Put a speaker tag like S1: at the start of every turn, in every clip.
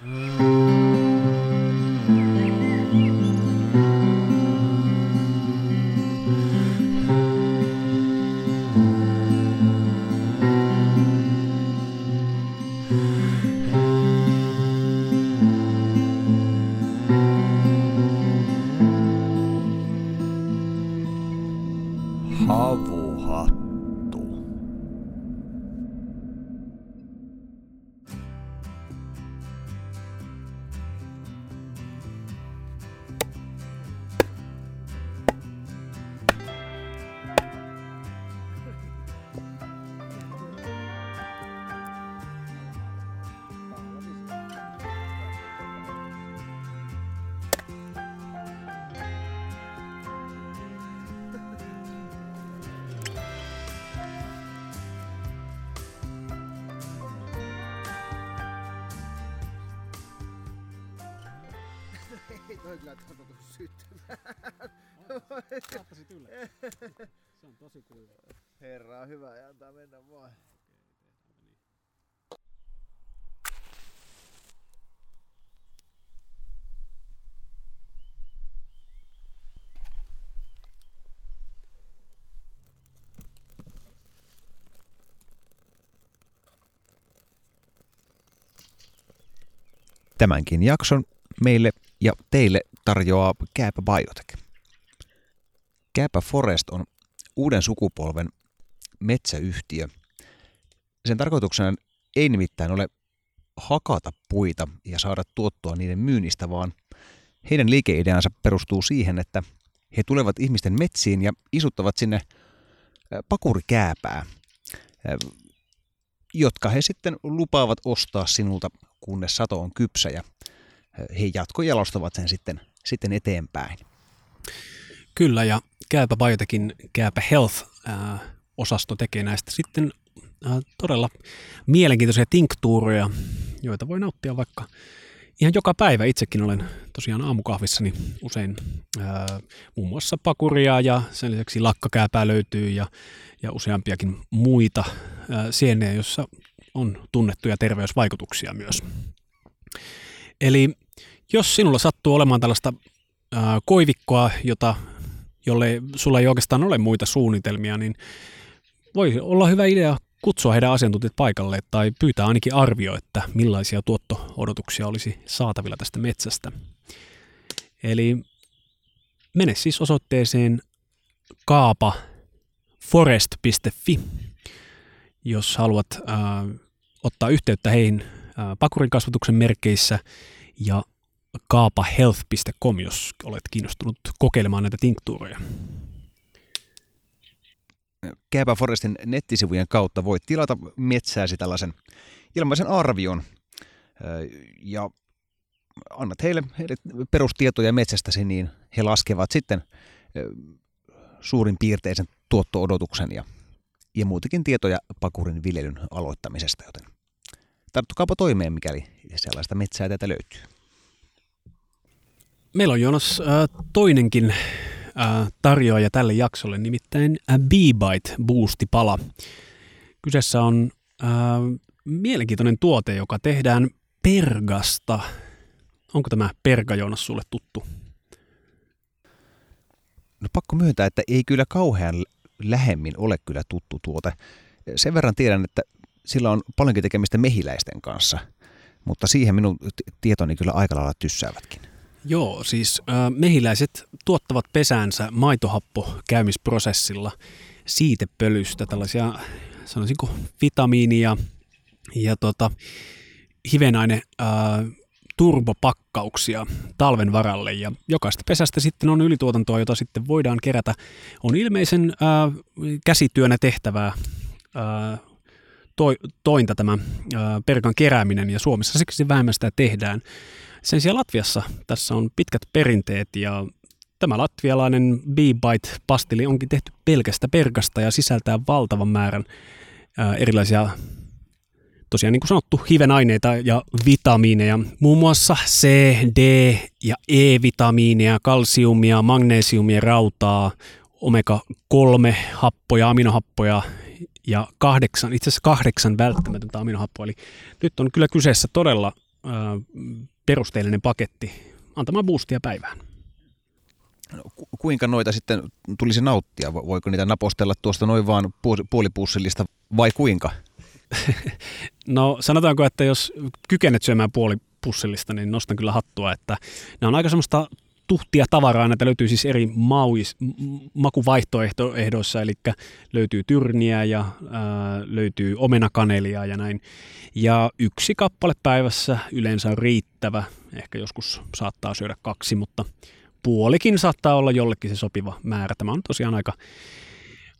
S1: Mm.
S2: Tämänkin jakson meille ja teille tarjoaa Kääpä Biotech. Kääpä Forest on uuden sukupolven metsäyhtiö. Sen tarkoituksena ei nimittäin ole hakata puita ja saada tuottoa niiden myynnistä, vaan heidän liikeideansa perustuu siihen, että he tulevat ihmisten metsiin ja isuttavat sinne pakurikääpää, jotka he sitten lupaavat ostaa sinulta, kunnes sato on kypsä ja he jatkojalostavat sen sitten, sitten eteenpäin.
S3: Kyllä, ja Kääpä Biotechin Kääpä Health-osasto tekee näistä sitten todella mielenkiintoisia tinktuureja, joita voi nauttia vaikka ihan joka päivä. Itsekin olen tosiaan aamukahvissani usein ää, muun muassa pakuria ja sen lisäksi lakkakääpää löytyy ja, ja useampiakin muita ää, sienejä, joissa on tunnettuja terveysvaikutuksia myös. Eli jos sinulla sattuu olemaan tällaista ää, koivikkoa, jota, jolle sulla ei oikeastaan ole muita suunnitelmia, niin voi olla hyvä idea kutsua heidän asiantuntijat paikalle tai pyytää ainakin arvio, että millaisia tuotto-odotuksia olisi saatavilla tästä metsästä. Eli mene siis osoitteeseen kaapaforest.fi, jos haluat äh, ottaa yhteyttä heihin äh, pakurin kasvatuksen merkeissä ja kaapahealth.com, jos olet kiinnostunut kokeilemaan näitä tinktuureja.
S2: Kääpä Forestin nettisivujen kautta voit tilata metsääsi tällaisen ilmaisen arvion ö, ja annat heille, heille perustietoja metsästäsi, niin he laskevat sitten ö, suurin piirteisen tuotto-odotuksen ja, ja muutakin tietoja pakurin viljelyn aloittamisesta, joten tarttukaapa toimeen, mikäli sellaista metsää tätä löytyy.
S3: Meillä on Jonas äh, toinenkin äh, tarjoaja tälle jaksolle, nimittäin äh, B-Byte Boosti-pala. Kyseessä on äh, mielenkiintoinen tuote, joka tehdään pergasta. Onko tämä perga, Joonas, sulle tuttu?
S2: No pakko myöntää, että ei kyllä kauhean lähemmin ole kyllä tuttu tuote. Sen verran tiedän, että sillä on paljonkin tekemistä mehiläisten kanssa, mutta siihen minun tietoni kyllä aika lailla tyssäävätkin.
S3: Joo, siis äh, mehiläiset tuottavat pesäänsä maitohappokäymisprosessilla siitepölystä tällaisia, sanoisinko, vitamiinia ja tota, hivenaine äh, turbopakkauksia talven varalle ja jokaista pesästä sitten on ylituotantoa, jota sitten voidaan kerätä. On ilmeisen äh, käsityönä tehtävää äh, toi, tointa tämä äh, perkan kerääminen ja Suomessa siksi vähemmän sitä tehdään. Sen sijaan Latviassa tässä on pitkät perinteet ja tämä latvialainen B-Bite-pastili onkin tehty pelkästä perkasta ja sisältää valtavan määrän ää, erilaisia tosiaan niin kuin sanottu hivenaineita ja vitamiineja, muun muassa C, D ja E-vitamiineja, kalsiumia, magnesiumia, rautaa, omega-3 happoja, aminohappoja ja kahdeksan, itse asiassa kahdeksan välttämätöntä aminohappoa. Eli nyt on kyllä kyseessä todella perusteellinen paketti antamaan boostia päivään.
S2: No, kuinka noita sitten tulisi nauttia? Voiko niitä napostella tuosta noin vaan puolipussillista vai kuinka?
S3: No sanotaanko, että jos kykenet syömään puolipussillista, niin nostan kyllä hattua, että ne on aika semmoista tuhtia tavaraa, näitä löytyy siis eri mauis, makuvaihtoehdoissa, eli löytyy tyrniä ja ää, löytyy omenakanelia ja näin. Ja yksi kappale päivässä yleensä on riittävä, ehkä joskus saattaa syödä kaksi, mutta puolikin saattaa olla jollekin se sopiva määrä. Tämä on tosiaan aika,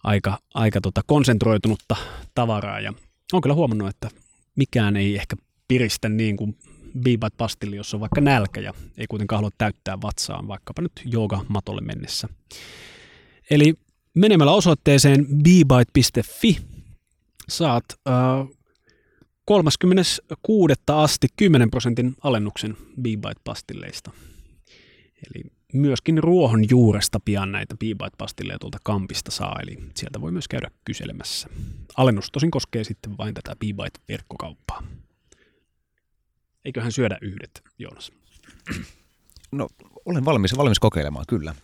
S3: aika, aika tota konsentroitunutta tavaraa ja on kyllä huomannut, että mikään ei ehkä piristä niin kuin Beebite pastilli, jossa on vaikka nälkä ja ei kuitenkaan halua täyttää vatsaan vaikkapa nyt joogamatolle mennessä. Eli menemällä osoitteeseen beebite.fi saat äh, 36. asti 10 prosentin alennuksen Beebite-pastilleista. Eli myöskin ruohon juuresta pian näitä Beebite-pastilleja tuolta kampista saa, eli sieltä voi myös käydä kyselemässä. Alennus tosin koskee sitten vain tätä Beebite-verkkokauppaa. Eiköhän syödä yhdet, Joonas?
S2: No, olen valmis, valmis kokeilemaan, kyllä.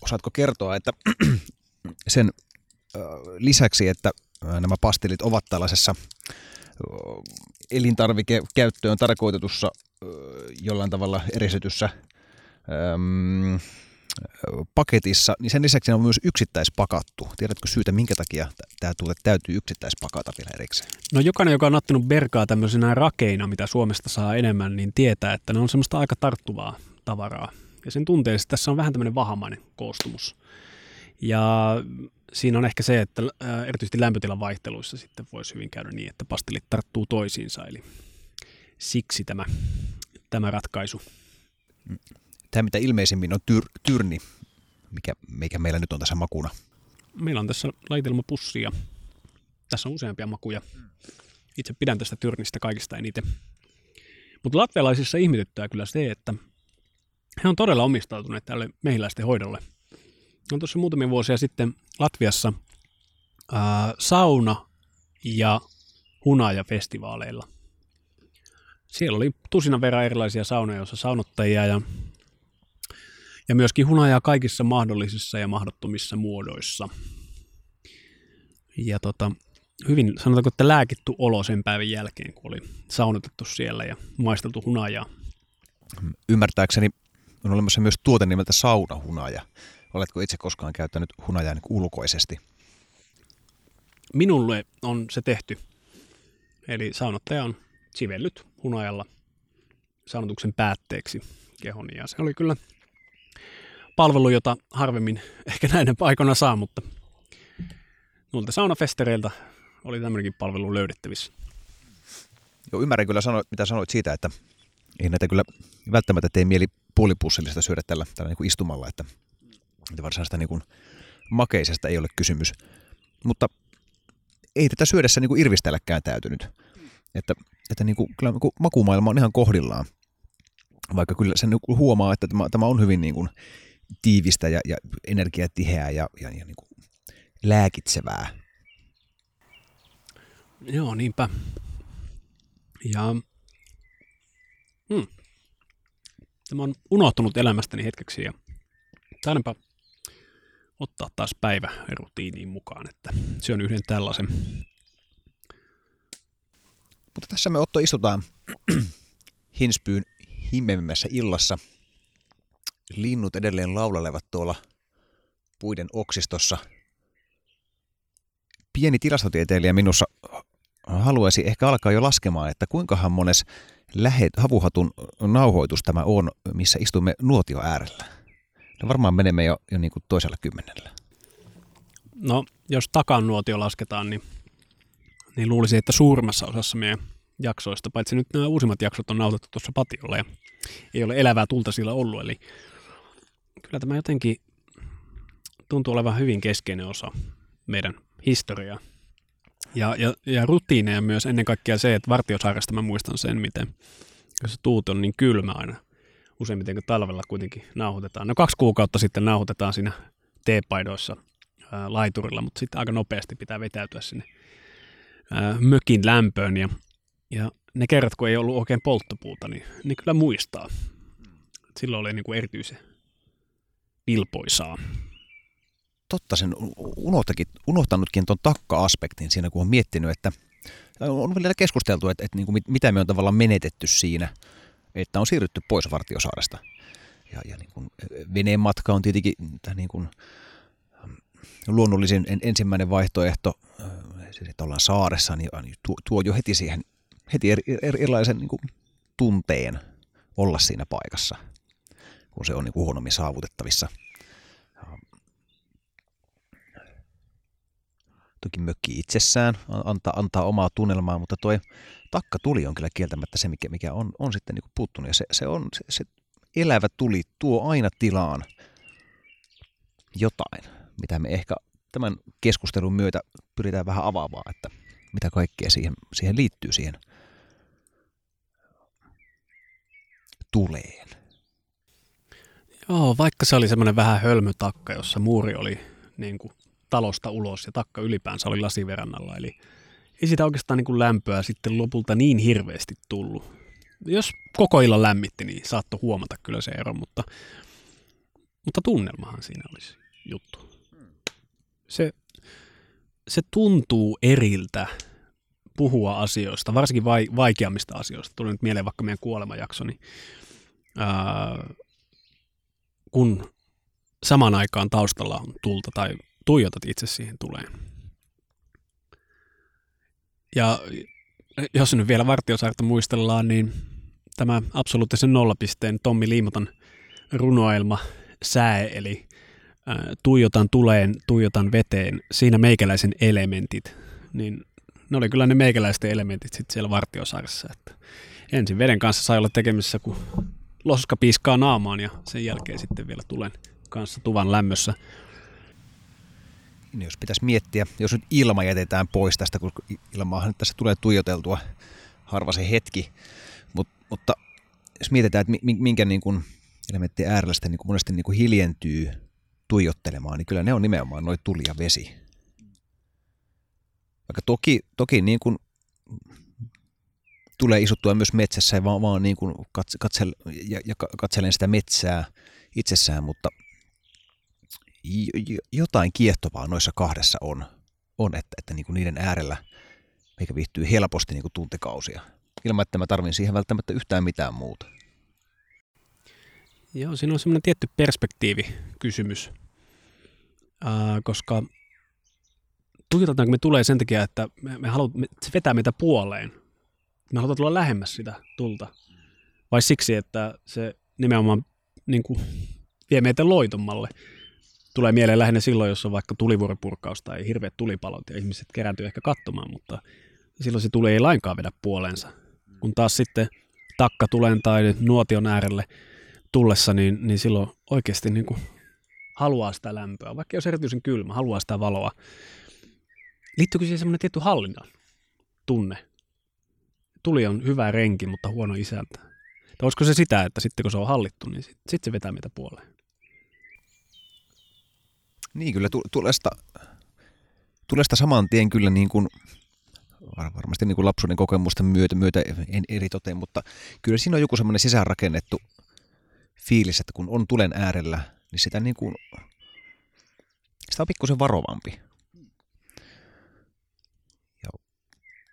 S2: Osaatko kertoa, että sen lisäksi, että nämä pastillit ovat tällaisessa elintarvikekäyttöön tarkoitetussa jollain tavalla eristetyssä paketissa, niin sen lisäksi on myös yksittäispakattu. Tiedätkö syytä, minkä takia tämä tuote täytyy yksittäispakata vielä erikseen?
S3: No jokainen, joka on nauttinut berkaa tämmöisenä rakeina, mitä Suomesta saa enemmän, niin tietää, että ne on semmoista aika tarttuvaa tavaraa. Ja sen tuntee, että tässä on vähän tämmöinen vahamainen koostumus. Ja siinä on ehkä se, että erityisesti lämpötilan vaihteluissa sitten voisi hyvin käydä niin, että pastillit tarttuu toisiinsa. Eli siksi tämä, tämä ratkaisu.
S2: Tämä mitä ilmeisimmin on tyr, tyrni, mikä, mikä meillä nyt on tässä makuna.
S3: Meillä on tässä laitelmapussi ja tässä on useampia makuja. Itse pidän tästä tyrnistä kaikista eniten. Mutta latvialaisissa ihmetyttää kyllä se, että he on todella omistautuneet tälle mehiläisten hoidolle. On tuossa muutamia vuosia sitten Latviassa ää, sauna- ja hunaja-festivaaleilla. Siellä oli tusina verran erilaisia saunoja, joissa saunottajia ja ja myöskin hunajaa kaikissa mahdollisissa ja mahdottomissa muodoissa. Ja tota, hyvin sanotaanko, että lääkitty olo sen päivän jälkeen, kun oli saunotettu siellä ja maisteltu hunajaa.
S2: Ymmärtääkseni on olemassa myös tuote nimeltä saunahunaja. Oletko itse koskaan käyttänyt hunajaa niin ulkoisesti?
S3: Minulle on se tehty. Eli saunottaja on sivellyt hunajalla saunotuksen päätteeksi kehoni. Ja se oli kyllä palvelu, jota harvemmin ehkä näiden paikona saa, mutta noilta saunafestereiltä oli tämmöinenkin palvelu löydettävissä.
S2: Joo, ymmärrän kyllä, sano, mitä sanoit siitä, että ei näitä kyllä välttämättä tee mieli puolipussillista syödä tällä, tällä niin kuin istumalla, että, että varsinaista niin kuin makeisesta ei ole kysymys. Mutta ei tätä syödessä niin kuin irvistelläkään täytynyt. Että, että niin kuin, kyllä niin kuin makumaailma on ihan kohdillaan. Vaikka kyllä sen niin huomaa, että tämä, tämä on hyvin niin kuin tiivistä ja, ja energiatiheää ja, ja, ja niin kuin lääkitsevää.
S3: Joo, niinpä. Ja hmm, tämä on unohtunut elämästäni hetkeksi ja taidanpa ottaa taas päivä rutiiniin mukaan, että se on yhden tällaisen.
S2: Mutta tässä me Otto istutaan Hinspyyn himmeimmässä illassa – linnut edelleen laulelevat tuolla puiden oksistossa. Pieni tilastotieteilijä minussa haluaisi ehkä alkaa jo laskemaan, että kuinkahan mones lähet, havuhatun nauhoitus tämä on, missä istumme nuotio äärellä. No varmaan menemme jo, jo niin kuin toisella kymmenellä.
S3: No, jos takan nuotio lasketaan, niin, niin luulisin, että suurimmassa osassa meidän jaksoista, paitsi nyt nämä uusimmat jaksot on nautettu tuossa patiolla ja ei ole elävää tulta sillä ollut, eli kyllä tämä jotenkin tuntuu olevan hyvin keskeinen osa meidän historiaa. Ja, ja, ja rutiineja myös ennen kaikkea se, että Vartiosaaresta mä muistan sen, miten jos tuut on niin kylmä aina, useimmiten kun talvella kuitenkin nauhoitetaan. No kaksi kuukautta sitten nauhoitetaan siinä teepaidoissa ää, laiturilla, mutta sitten aika nopeasti pitää vetäytyä sinne ää, mökin lämpöön ja, ja ne kerrat, kun ei ollut oikein polttopuuta, niin, niin kyllä muistaa. Silloin oli niin kuin erityisen vilpoisaa.
S2: Totta, sen unohtanutkin tuon takka-aspektin siinä, kun on miettinyt, että on vielä keskusteltu, että, että niin kuin mitä me on tavallaan menetetty siinä, että on siirrytty pois Vartiosaaresta. Ja, ja niin kuin veneen matka on tietenkin niin kuin, luonnollisin ensimmäinen vaihtoehto, siis että ollaan saaressa, niin tuo, tuo jo heti siihen heti eri, erilaisen niin kuin, tunteen olla siinä paikassa, kun se on niin kuin huonommin saavutettavissa. Toki mökki itsessään antaa, antaa omaa tunnelmaa, mutta tuo takka tuli on kyllä kieltämättä se, mikä, mikä on, on sitten niin puuttunut. Ja se, se, on, se, se elävä tuli tuo aina tilaan jotain, mitä me ehkä tämän keskustelun myötä pyritään vähän avaamaan, että mitä kaikkea siihen, siihen liittyy siihen tuleen.
S3: Joo, vaikka se oli semmoinen vähän hölmötakka, jossa muuri oli niin kuin talosta ulos ja takka ylipäänsä oli lasiverannalla. Eli ei sitä oikeastaan niin kuin lämpöä sitten lopulta niin hirveästi tullut. Jos koko illan lämmitti, niin saattoi huomata kyllä se ero, mutta, mutta tunnelmahan siinä olisi juttu. Se, se tuntuu eriltä puhua asioista, varsinkin vai, vaikeammista asioista. Tuli nyt mieleen vaikka meidän kuolemajakso, niin ää, kun samaan aikaan taustalla on tulta tai tuijotat itse siihen tuleen. Ja jos nyt vielä Vartiosaarta muistellaan, niin tämä absoluuttisen nollapisteen Tommi Liimotan runoelma Sää, eli tuijotan tuleen, tuijotan veteen, siinä meikäläisen elementit, niin ne oli kyllä ne meikäläisten elementit sitten siellä Vartiosaaressa. Että ensin veden kanssa sai olla tekemisissä, kun loska piiskaa naamaan ja sen jälkeen sitten vielä tulen kanssa tuvan lämmössä.
S2: Niin jos pitäisi miettiä, jos nyt ilma jätetään pois tästä, kun ilmaahan tässä tulee tuijoteltua harva se hetki, Mut, mutta jos mietitään, että minkä niin kuin elementtien äärellä sitä niin kuin monesti niin kuin hiljentyy tuijottelemaan, niin kyllä ne on nimenomaan noin tuli ja vesi. Vaikka toki, toki niin kuin tulee isuttua myös metsässä ja vaan, vaan niin kuin katsel, ja, ja katselen sitä metsää itsessään, mutta jotain kiehtovaa noissa kahdessa on, on että, että niin kuin niiden äärellä meikä viihtyy helposti niin kuin tuntikausia, ilman että mä tarvin siihen välttämättä yhtään mitään muuta.
S3: Joo, siinä on semmoinen tietty perspektiivikysymys, äh, koska tuijotetaanko me tulee sen takia, että me, me haluamme, se vetää meitä puoleen. Me halutaan tulla lähemmäs sitä tulta. Vai siksi, että se nimenomaan niin kuin, vie meitä loitommalle. Tulee mieleen lähinnä silloin, jos on vaikka tulivuoripurkaus tai hirveät tulipalot ja ihmiset kerääntyy ehkä katsomaan, mutta silloin se tuli ei lainkaan vedä puoleensa. Kun taas sitten takka tulen tai nuotion äärelle tullessa, niin, niin silloin oikeasti niin kuin haluaa sitä lämpöä, vaikka jos erityisen kylmä, haluaa sitä valoa. Liittyykö siihen semmoinen tietty hallinnan tunne? Tuli on hyvä renki, mutta huono isäntä. Tai olisiko se sitä, että sitten kun se on hallittu, niin sitten sit se vetää meitä puoleen?
S2: Niin, kyllä tulesta, tulesta saman tien kyllä niin kuin, varmasti niin kuin lapsuuden kokemusten myötä, myötä en eri toteen, mutta kyllä siinä on joku semmoinen sisäänrakennettu fiilis, että kun on tulen äärellä, niin sitä niin kuin, sitä on pikkusen varovampi.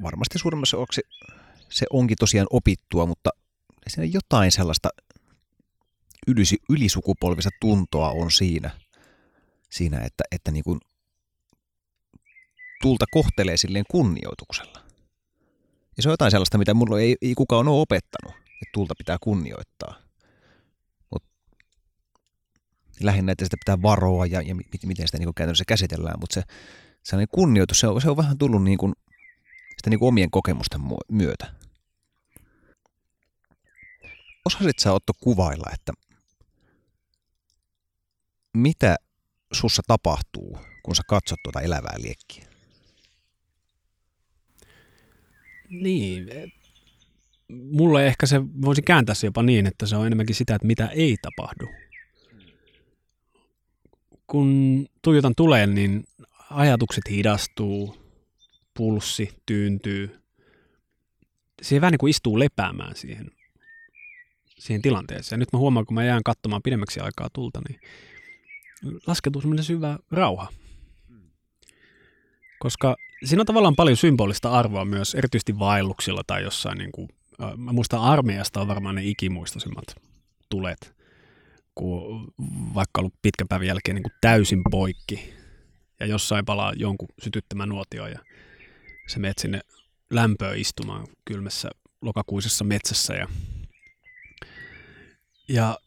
S2: varmasti suurimmassa osaksi se onkin tosiaan opittua, mutta siinä jotain sellaista ylisukupolvista tuntoa on siinä, siinä että, että niin kuin tulta kohtelee silleen kunnioituksella. Ja se on jotain sellaista, mitä mulla ei, ei kukaan ole opettanut, että tulta pitää kunnioittaa. Mut lähinnä, että sitä pitää varoa ja, ja miten sitä niin käytännössä käsitellään, mutta se sellainen kunnioitus, se on, se on vähän tullut niin kuin sitä niin kuin omien kokemusten myötä. Osasit sä Otto kuvailla, että mitä sussa tapahtuu, kun sä katsot tuota elävää liekkiä?
S3: Niin, mulle ehkä se voisi kääntää se jopa niin, että se on enemmänkin sitä, että mitä ei tapahdu. Kun tuijotan tuleen, niin ajatukset hidastuu, pulssi tyyntyy. Se vähän niin kuin istuu lepäämään siihen, siihen tilanteeseen. Nyt mä huomaan, kun mä jään katsomaan pidemmäksi aikaa tulta, niin laskeutuu semmoinen syvä rauha. Koska siinä on tavallaan paljon symbolista arvoa myös, erityisesti vaelluksilla tai jossain, niin kuin, mä muistan armeijasta on varmaan ne ikimuistoisimmat tulet, kun vaikka ollut pitkän päivän jälkeen niin kuin täysin poikki ja jossain palaa jonkun sytyttämä nuotio ja se menet sinne lämpöön istumaan kylmässä lokakuisessa metsässä ja, ja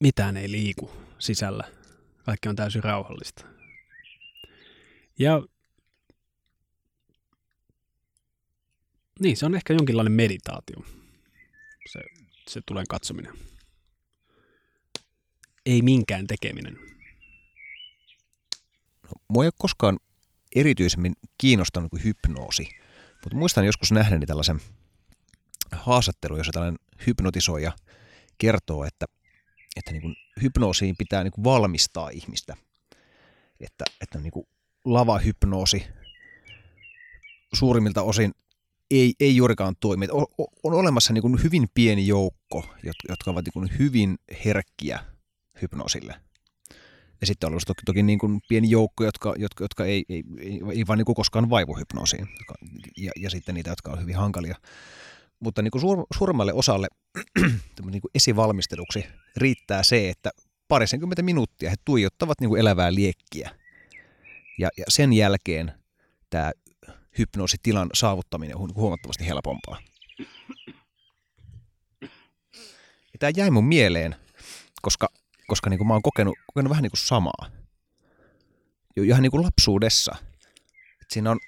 S3: mitään ei liiku sisällä. Kaikki on täysin rauhallista. Ja niin, se on ehkä jonkinlainen meditaatio, se, se tulee katsominen. Ei minkään tekeminen.
S2: No, mua ei ole koskaan erityisemmin kiinnostanut kuin hypnoosi, mutta muistan joskus nähneeni tällaisen haastattelun, jossa tällainen hypnotisoija kertoo, että, että niin kuin hypnoosiin pitää niin kuin valmistaa ihmistä. Että, että niin kuin lavahypnoosi suurimmilta osin ei, ei juurikaan toimi. On, on olemassa niin kuin hyvin pieni joukko, jotka ovat niin kuin hyvin herkkiä hypnoosille. Ja sitten on ollut toki, toki niin kuin pieni joukko, jotka, jotka, jotka ei, ei, ei, ei vaan niin kuin koskaan vaivu hypnoosiin. Ja, ja sitten niitä, jotka on hyvin hankalia. Mutta niin kuin suur, suuremmalle osalle niin kuin esivalmisteluksi riittää se, että parisenkymmentä minuuttia he tuijottavat niin kuin elävää liekkiä. Ja, ja sen jälkeen tämä hypnoositilan saavuttaminen on huomattavasti helpompaa. Ja tämä jäi mun mieleen, koska, koska niin kuin mä oon kokenut, kokenut vähän niin kuin samaa. Jo ihan niin kuin lapsuudessa. Et siinä on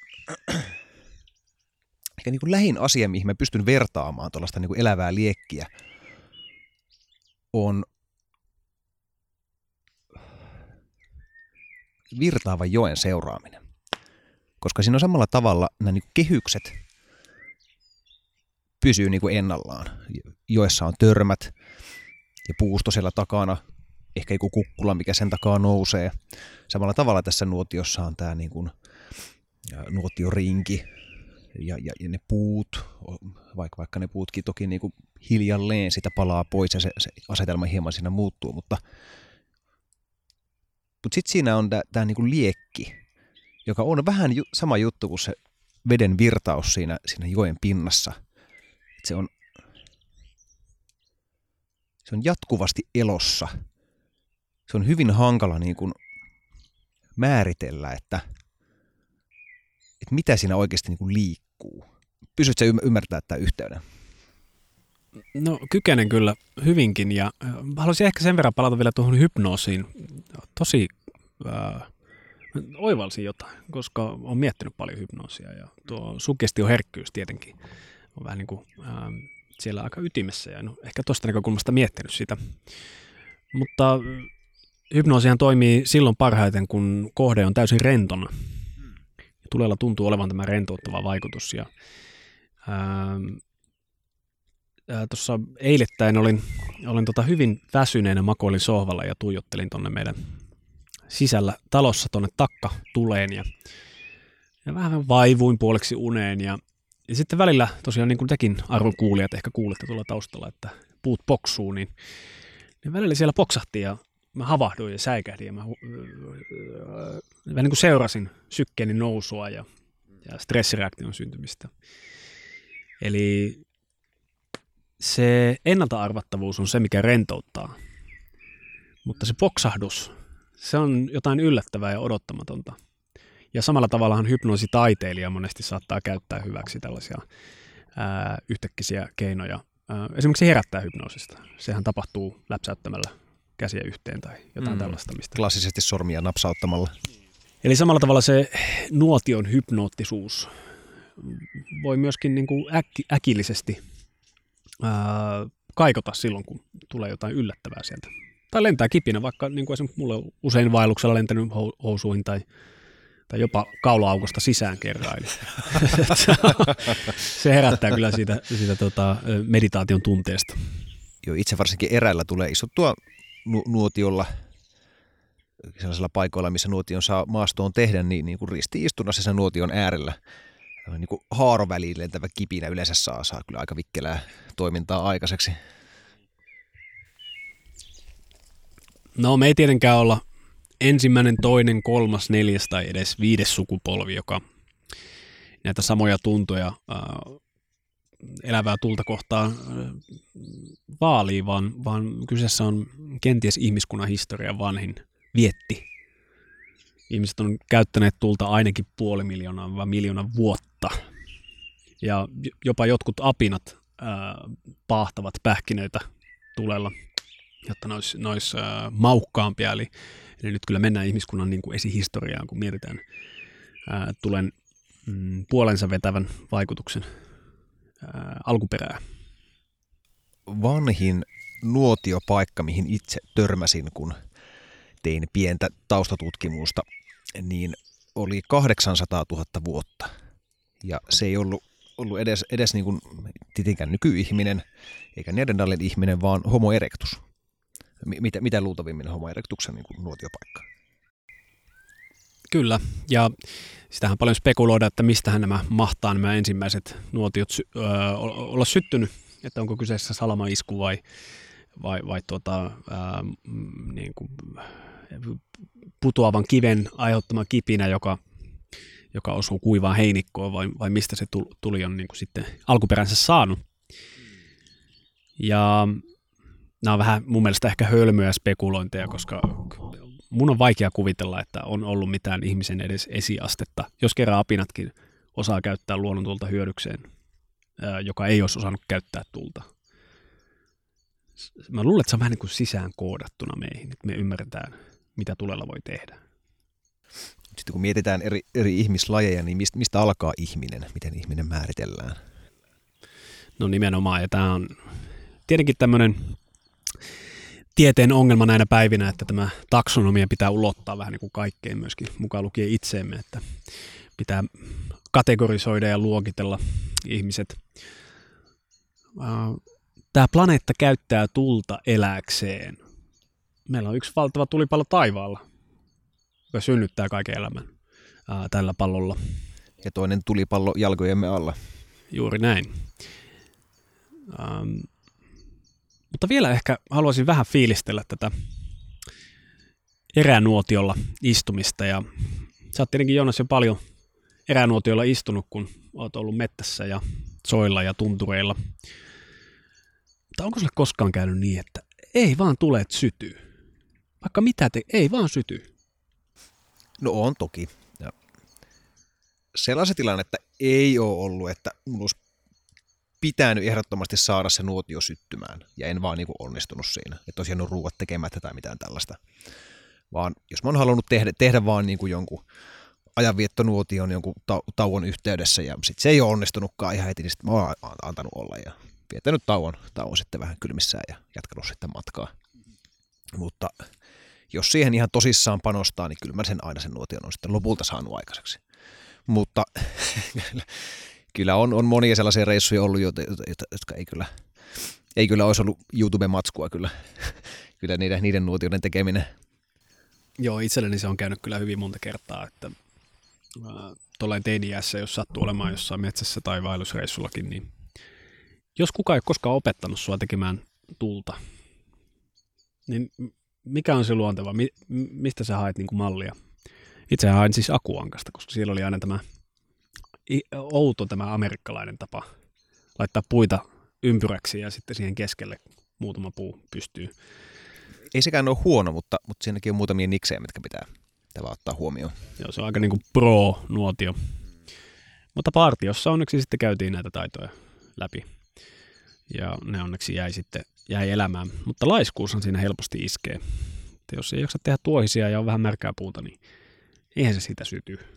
S2: ehkä niin kuin lähin asia, mihin mä pystyn vertaamaan tuollaista niin elävää liekkiä, on virtaavan joen seuraaminen koska siinä on samalla tavalla nämä niin kehykset pysyy niin kuin ennallaan. Joessa on törmät ja puusto siellä takana, ehkä joku kukkula, mikä sen takaa nousee. Samalla tavalla tässä nuotiossa on tämä niin kuin, nuotiorinki ja, ja, ja ne puut, vaikka, vaikka ne puutkin toki niin kuin hiljalleen sitä palaa pois ja se, se asetelma hieman siinä muuttuu, mutta, mutta sitten siinä on tämä niin kuin liekki, joka on vähän ju- sama juttu kuin se veden virtaus siinä, siinä joen pinnassa. Se, on, se on jatkuvasti elossa. Se on hyvin hankala niin kuin määritellä, että, että mitä siinä oikeasti niin kuin liikkuu. Pysytkö ymmärtää tämä yhteyden?
S3: No kykenen kyllä hyvinkin ja haluaisin ehkä sen verran palata vielä tuohon hypnoosiin. Tosi äh, oivalsin jotain, koska olen miettinyt paljon hypnoosia ja tuo sugestioherkkyys tietenkin on vähän niin kuin ää, siellä aika ytimessä ja no, ehkä tuosta näkökulmasta miettinyt sitä. Mutta hypnoosihan toimii silloin parhaiten, kun kohde on täysin rentona. Tulella tuntuu olevan tämä rentouttava vaikutus ja tuossa eilettäin olin, olin tota hyvin väsyneenä makoilin sohvalla ja tuijottelin tuonne meidän sisällä talossa tuonne takka tuleen ja, ja vähän vaivuin puoleksi uneen ja, ja sitten välillä tosiaan niin kuin tekin arvon kuulijat ehkä kuulette tuolla taustalla, että puut poksuu, niin, niin välillä siellä poksahti ja mä havahduin ja säikähdin ja mä vähän niin kuin seurasin sykkeeni nousua ja, ja stressireaktion syntymistä. Eli se ennalta-arvattavuus on se, mikä rentouttaa. Mutta se poksahdus, se on jotain yllättävää ja odottamatonta. Ja samalla tavallahan hypnoositaiteilija monesti saattaa käyttää hyväksi tällaisia ää, yhtäkkisiä keinoja. Ää, esimerkiksi herättää hypnoosista. Sehän tapahtuu läpsäyttämällä käsiä yhteen tai jotain mm. tällaista. Mistä...
S2: Klassisesti sormia napsauttamalla.
S3: Eli samalla tavalla se nuotion hypnoottisuus voi myöskin niin kuin äk- äkillisesti ää, kaikota silloin, kun tulee jotain yllättävää sieltä tai lentää kipinä, vaikka niin kuin esimerkiksi mulle usein vaelluksella lentänyt housuihin tai, tai jopa kaulaaukosta sisään kerran. se herättää kyllä siitä, siitä tota, meditaation tunteesta.
S2: Joo, itse varsinkin eräillä tulee istuttua nu- nuotiolla sellaisilla paikoilla, missä nuotion saa maastoon tehdä, niin, niin kuin risti-istunnassa sen nuotion äärellä niin kuin haaroväliin lentävä kipinä yleensä saa, saa kyllä aika vikkelää toimintaa aikaiseksi.
S3: No me ei tietenkään olla ensimmäinen, toinen, kolmas, neljäs tai edes viides sukupolvi, joka näitä samoja tuntoja ää, elävää tulta kohtaan vaalii, vaan, vaan kyseessä on kenties ihmiskunnan historian vanhin vietti. Ihmiset on käyttäneet tulta ainakin puoli miljoonaa vai miljoonaa vuotta. Ja jopa jotkut apinat ää, paahtavat pähkinöitä tulella, jotta ne olisi, ne olisi ää, maukkaampia. Eli, eli nyt kyllä mennään ihmiskunnan niin kuin esihistoriaan, kun mietitään ää, tulen mm, puolensa vetävän vaikutuksen ää, alkuperää.
S2: Vanhin nuotiopaikka, mihin itse törmäsin, kun tein pientä taustatutkimusta, niin oli 800 000 vuotta. Ja se ei ollut, ollut edes, edes niin kuin tietenkään nykyihminen, eikä Neandertalin ihminen, vaan homo erectus. Mitä, mitä luultavimmin homo erectuksen niin kuin nuotiopaikka?
S3: Kyllä, ja sitähän paljon spekuloida, että mistähän nämä mahtaa nämä ensimmäiset nuotiot sy- öö, olla syttynyt, että onko kyseessä salamaisku vai, vai, vai tuota, ää, niin kuin putoavan kiven aiheuttama kipinä, joka, joka osuu kuivaan heinikkoon, vai, vai mistä se tuli on niin kuin sitten alkuperänsä saanut. Ja nämä on vähän mun mielestä ehkä hölmöjä spekulointeja, koska mun on vaikea kuvitella, että on ollut mitään ihmisen edes esiastetta, jos kerran apinatkin osaa käyttää luonnontulta hyödykseen, joka ei olisi osannut käyttää tulta. Mä luulen, että se on vähän niin kuin sisään koodattuna meihin, että me ymmärretään, mitä tulella voi tehdä.
S2: Sitten kun mietitään eri, eri ihmislajeja, niin mistä, mistä alkaa ihminen? Miten ihminen määritellään?
S3: No nimenomaan, ja tämä on tietenkin tämmöinen tieteen ongelma näinä päivinä, että tämä taksonomia pitää ulottaa vähän niin kuin kaikkeen myöskin mukaan lukien itseemme, että pitää kategorisoida ja luokitella ihmiset. Tämä planeetta käyttää tulta eläkseen. Meillä on yksi valtava tulipallo taivaalla, joka synnyttää kaiken elämän tällä pallolla.
S2: Ja toinen tulipallo jalkojemme alla.
S3: Juuri näin. Mutta vielä ehkä haluaisin vähän fiilistellä tätä eränuotiolla istumista. Ja sä oot tietenkin Jonas jo paljon eränuotiolla istunut, kun oot ollut mettässä ja soilla ja tuntureilla. Mutta onko sulle koskaan käynyt niin, että ei vaan tule, että sytyy? Vaikka mitä te, ei vaan syty.
S2: No on toki. Ja sellaisen tilanne, että ei ole ollut, että mulla olisi pitänyt ehdottomasti saada se nuotio syttymään, ja en vaan niin kuin onnistunut siinä, että olisi jäänyt ruuat tekemättä tai mitään tällaista. Vaan jos mä oon halunnut tehdä, tehdä vaan niin kuin jonkun ajanviettonuotion jonkun tauon yhteydessä, ja sitten se ei ole onnistunutkaan ihan heti, niin sitten mä oon antanut olla ja vietänyt tauon, tauon sitten vähän kylmissään ja jatkanut sitten matkaa. Mutta jos siihen ihan tosissaan panostaa, niin kyllä mä sen aina sen nuotion on sitten lopulta saanut aikaiseksi. Mutta kyllä on, on monia sellaisia reissuja ollut, jotka ei kyllä, ei kyllä olisi ollut YouTube-matskua kyllä, kyllä niiden, niiden nuotioiden tekeminen.
S3: Joo, itselleni se on käynyt kyllä hyvin monta kertaa, että tuollain teiniässä, jos sattuu olemaan jossain metsässä tai vaellusreissullakin, niin jos kukaan ei ole koskaan opettanut sua tekemään tulta, niin mikä on se luonteva? Mi- mistä sä haet niin kuin mallia? Itse hain siis Akuankasta, koska siellä oli aina tämä outo tämä amerikkalainen tapa laittaa puita ympyräksi ja sitten siihen keskelle muutama puu pystyy.
S2: Ei sekään ole huono, mutta, mutta siinäkin on muutamia niksejä, mitkä pitää, pitää ottaa huomioon.
S3: Joo, se on aika niin kuin pro-nuotio. Mutta partiossa onneksi sitten käytiin näitä taitoja läpi. Ja ne onneksi jäi sitten jäi elämään. Mutta laiskuushan siinä helposti iskee. Että jos ei jaksa tehdä tuohisia ja on vähän märkää puuta, niin eihän se siitä syty.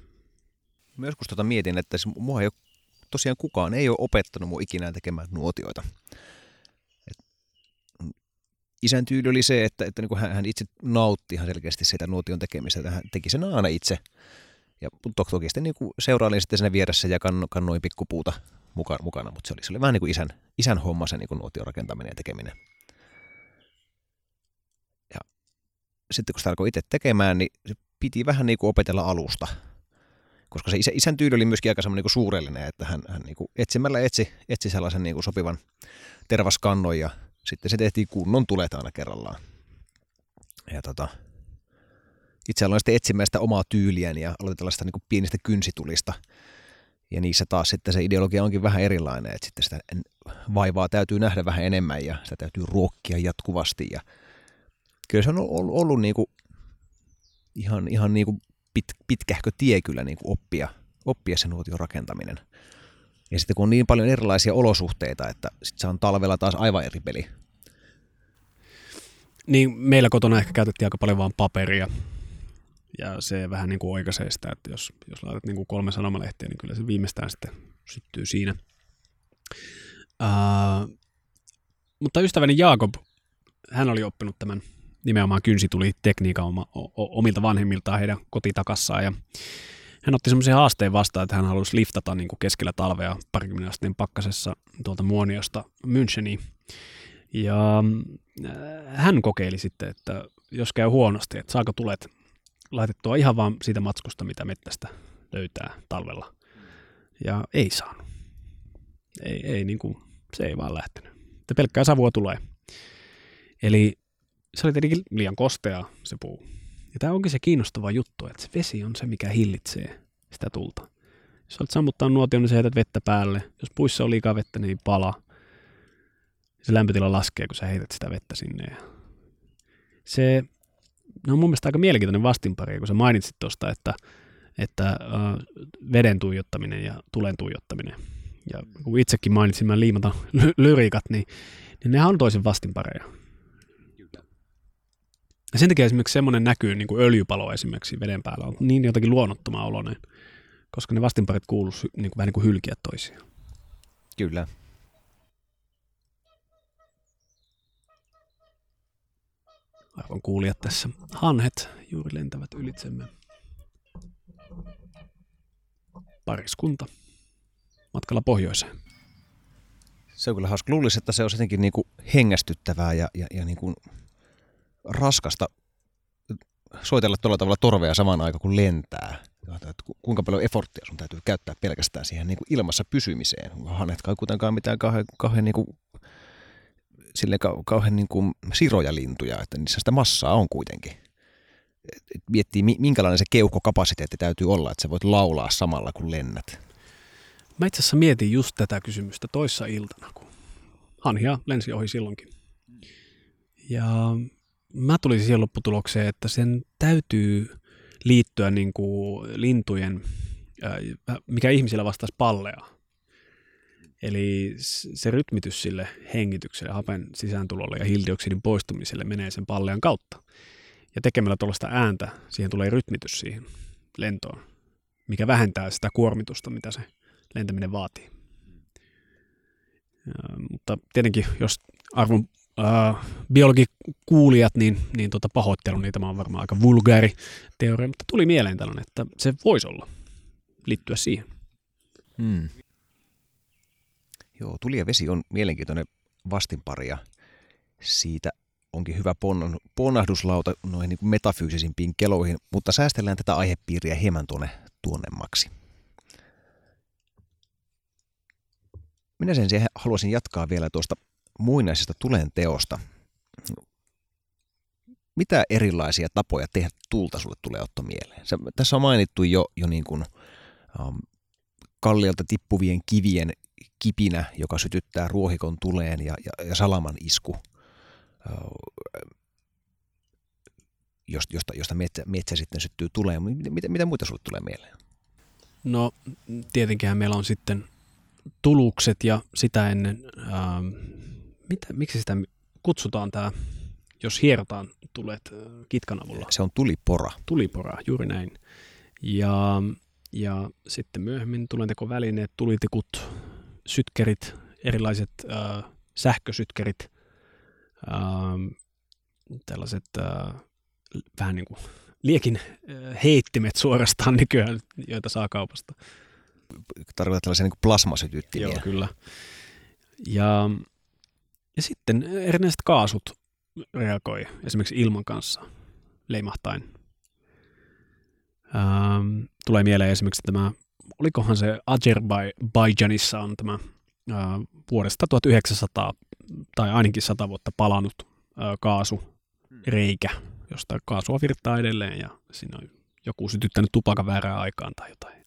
S2: Mä joskus tota mietin, että se, mua ei ole, tosiaan kukaan ei ole opettanut mua ikinä tekemään nuotioita. Et, isän tyyli oli se, että, että niin hän, hän itse nautti ihan selkeästi sitä nuotion tekemistä, että hän teki sen aina itse. Ja toki, toki sitten niin kuin seurailin sitten siinä vieressä ja kannoin pikkupuuta mukana, mukana mutta se oli, se oli vähän niin kuin isän, isän homma se niin nuotion rakentaminen ja tekeminen. Ja sitten kun sitä alkoi itse tekemään, niin se piti vähän niin kuin opetella alusta. Koska se isä, isän tyyli oli myöskin aika semmoinen niin suurellinen, että hän, hän niin kuin etsimällä etsi, etsi sellaisen niin kuin sopivan tervaskannon ja sitten se tehtiin kunnon tulet aina kerrallaan. Ja tota, itse aloin sitten etsimään sitä omaa tyyliäni ja aloitin tällaista niin kuin pienistä kynsitulista. Ja niissä taas sitten se ideologia onkin vähän erilainen, että sitten sitä vaivaa täytyy nähdä vähän enemmän ja sitä täytyy ruokkia jatkuvasti. Ja kyllä se on ollut, ollut niin kuin ihan, ihan niin kuin pit, pitkähkö tie kyllä niin kuin oppia, oppia se nuotion rakentaminen. Ja sitten kun on niin paljon erilaisia olosuhteita, että sitten se on talvella taas aivan eri peli.
S3: Niin meillä kotona ehkä käytettiin aika paljon vaan paperia. Ja se vähän niin kuin oikaisee sitä, että jos, jos laitat niin kuin kolme sanomalehtiä, niin kyllä se viimeistään sitten syttyy siinä. Uh, mutta ystäväni Jaakob, hän oli oppinut tämän nimenomaan kynsi tuli tekniikan oma, omilta vanhemmiltaan heidän kotitakassaan ja hän otti semmoisen haasteen vastaan, että hän halusi liftata niin kuin keskellä talvea parikymmenen asteen pakkasessa tuolta Muoniosta Müncheniin. Ja äh, hän kokeili sitten, että jos käy huonosti, että saako tulet laitettua ihan vaan siitä matskusta, mitä mettästä löytää talvella. Ja ei saanut. Ei, ei niin kuin, se ei vaan lähtenyt. Että pelkkää savua tulee. Eli se oli tietenkin liian kostea se puu. Ja tämä onkin se kiinnostava juttu, että se vesi on se, mikä hillitsee sitä tulta. Jos olet sammuttanut nuotion, niin sä vettä päälle. Jos puissa on liikaa vettä, niin ei pala. Se lämpötila laskee, kun sä heität sitä vettä sinne. Se no on mun mielestä aika mielenkiintoinen vastinpari, kun sä mainitsit tuosta, että, että veden tuijottaminen ja tulen tuijottaminen. Ja kun itsekin mainitsin, mä liimata lyriikat, niin, niin nehän on toisen vastinpareja. Ja sen takia esimerkiksi semmoinen näkyy niin kuin öljypalo esimerkiksi veden päällä on niin jotakin luonnottomaa oloinen, koska ne vastinparit kuuluu niin kuin, vähän niin kuin hylkiä toisiaan.
S2: Kyllä.
S3: Arvon kuulijat tässä. Hanhet juuri lentävät ylitsemme. Pariskunta matkalla pohjoiseen.
S2: Se on kyllä hauska. Luulisi, että se on jotenkin niin kuin hengästyttävää ja, ja, ja niin kuin raskasta soitella tuolla tavalla torvea samaan aikaan kuin lentää. Kuinka paljon efforttia sun täytyy käyttää pelkästään siihen niin kuin ilmassa pysymiseen. Hanet kai kuitenkaan mitään kauhean, kauhean, niin kuin, silleen, kauhean niin kuin siroja lintuja, että niissä sitä massaa on kuitenkin. Et miettii, minkälainen se keuhkokapasiteetti täytyy olla, että sä voit laulaa samalla kun lennät.
S3: Mä itse asiassa mietin just tätä kysymystä toissa iltana, kun Hanhia lensi ohi silloinkin. Ja mä tulisin siihen lopputulokseen, että sen täytyy liittyä niin kuin lintujen, mikä ihmisillä vastaisi pallea. Eli se rytmitys sille hengitykselle, hapen sisääntulolle ja hiilidioksidin poistumiselle menee sen pallean kautta. Ja tekemällä tuollaista ääntä, siihen tulee rytmitys siihen lentoon, mikä vähentää sitä kuormitusta, mitä se lentäminen vaatii. Ja, mutta tietenkin, jos arvon äh, biologikuulijat, niin, niin tota pahoittelun, niin tämä on varmaan aika vulgaari teoria, mutta tuli mieleen tällainen, että se voisi olla liittyä siihen. Hmm.
S2: Joo, tuli ja vesi on mielenkiintoinen vastinpari ja siitä onkin hyvä ponnahduslauta noihin niin metafyysisimpiin keloihin, mutta säästellään tätä aihepiiriä hieman tuonne tuonnemmaksi. Minä sen haluaisin jatkaa vielä tuosta muinaisesta tulen teosta. Mitä erilaisia tapoja tehdä tulta sulle tulee ottaa mieleen? Se, tässä on mainittu jo, jo niin kuin, um, kalliolta tippuvien kivien kipinä, joka sytyttää ruohikon tuleen ja, ja, ja salaman isku, uh, josta, josta metsä, metsä sitten syttyy tuleen. Mitä, mitä, muita sulle tulee mieleen?
S3: No tietenkin meillä on sitten tulukset ja sitä ennen ähm, mitä, miksi sitä kutsutaan tämä, jos hierotaan tulet kitkan avulla?
S2: Se on tulipora.
S3: Tulipora, juuri näin. Ja, ja sitten myöhemmin tulentekovälineet, tulitikut, sytkerit, erilaiset äh, sähkösytkerit, äh, tällaiset äh, vähän niin kuin liekin äh, heittimet suorastaan nykyään, joita saa kaupasta.
S2: Tarkoitat tällaisia niin plasmasytyttimiä.
S3: Joo, kyllä. Ja ja sitten erinäiset kaasut reagoi esimerkiksi ilman kanssa leimahtain. Ähm, tulee mieleen esimerkiksi tämä, olikohan se Azerbaijanissa on tämä äh, vuodesta 1900 tai ainakin 100 vuotta palannut äh, kaasureikä, josta kaasua virtaa edelleen ja siinä on joku sytyttänyt tupakan väärään aikaan tai jotain.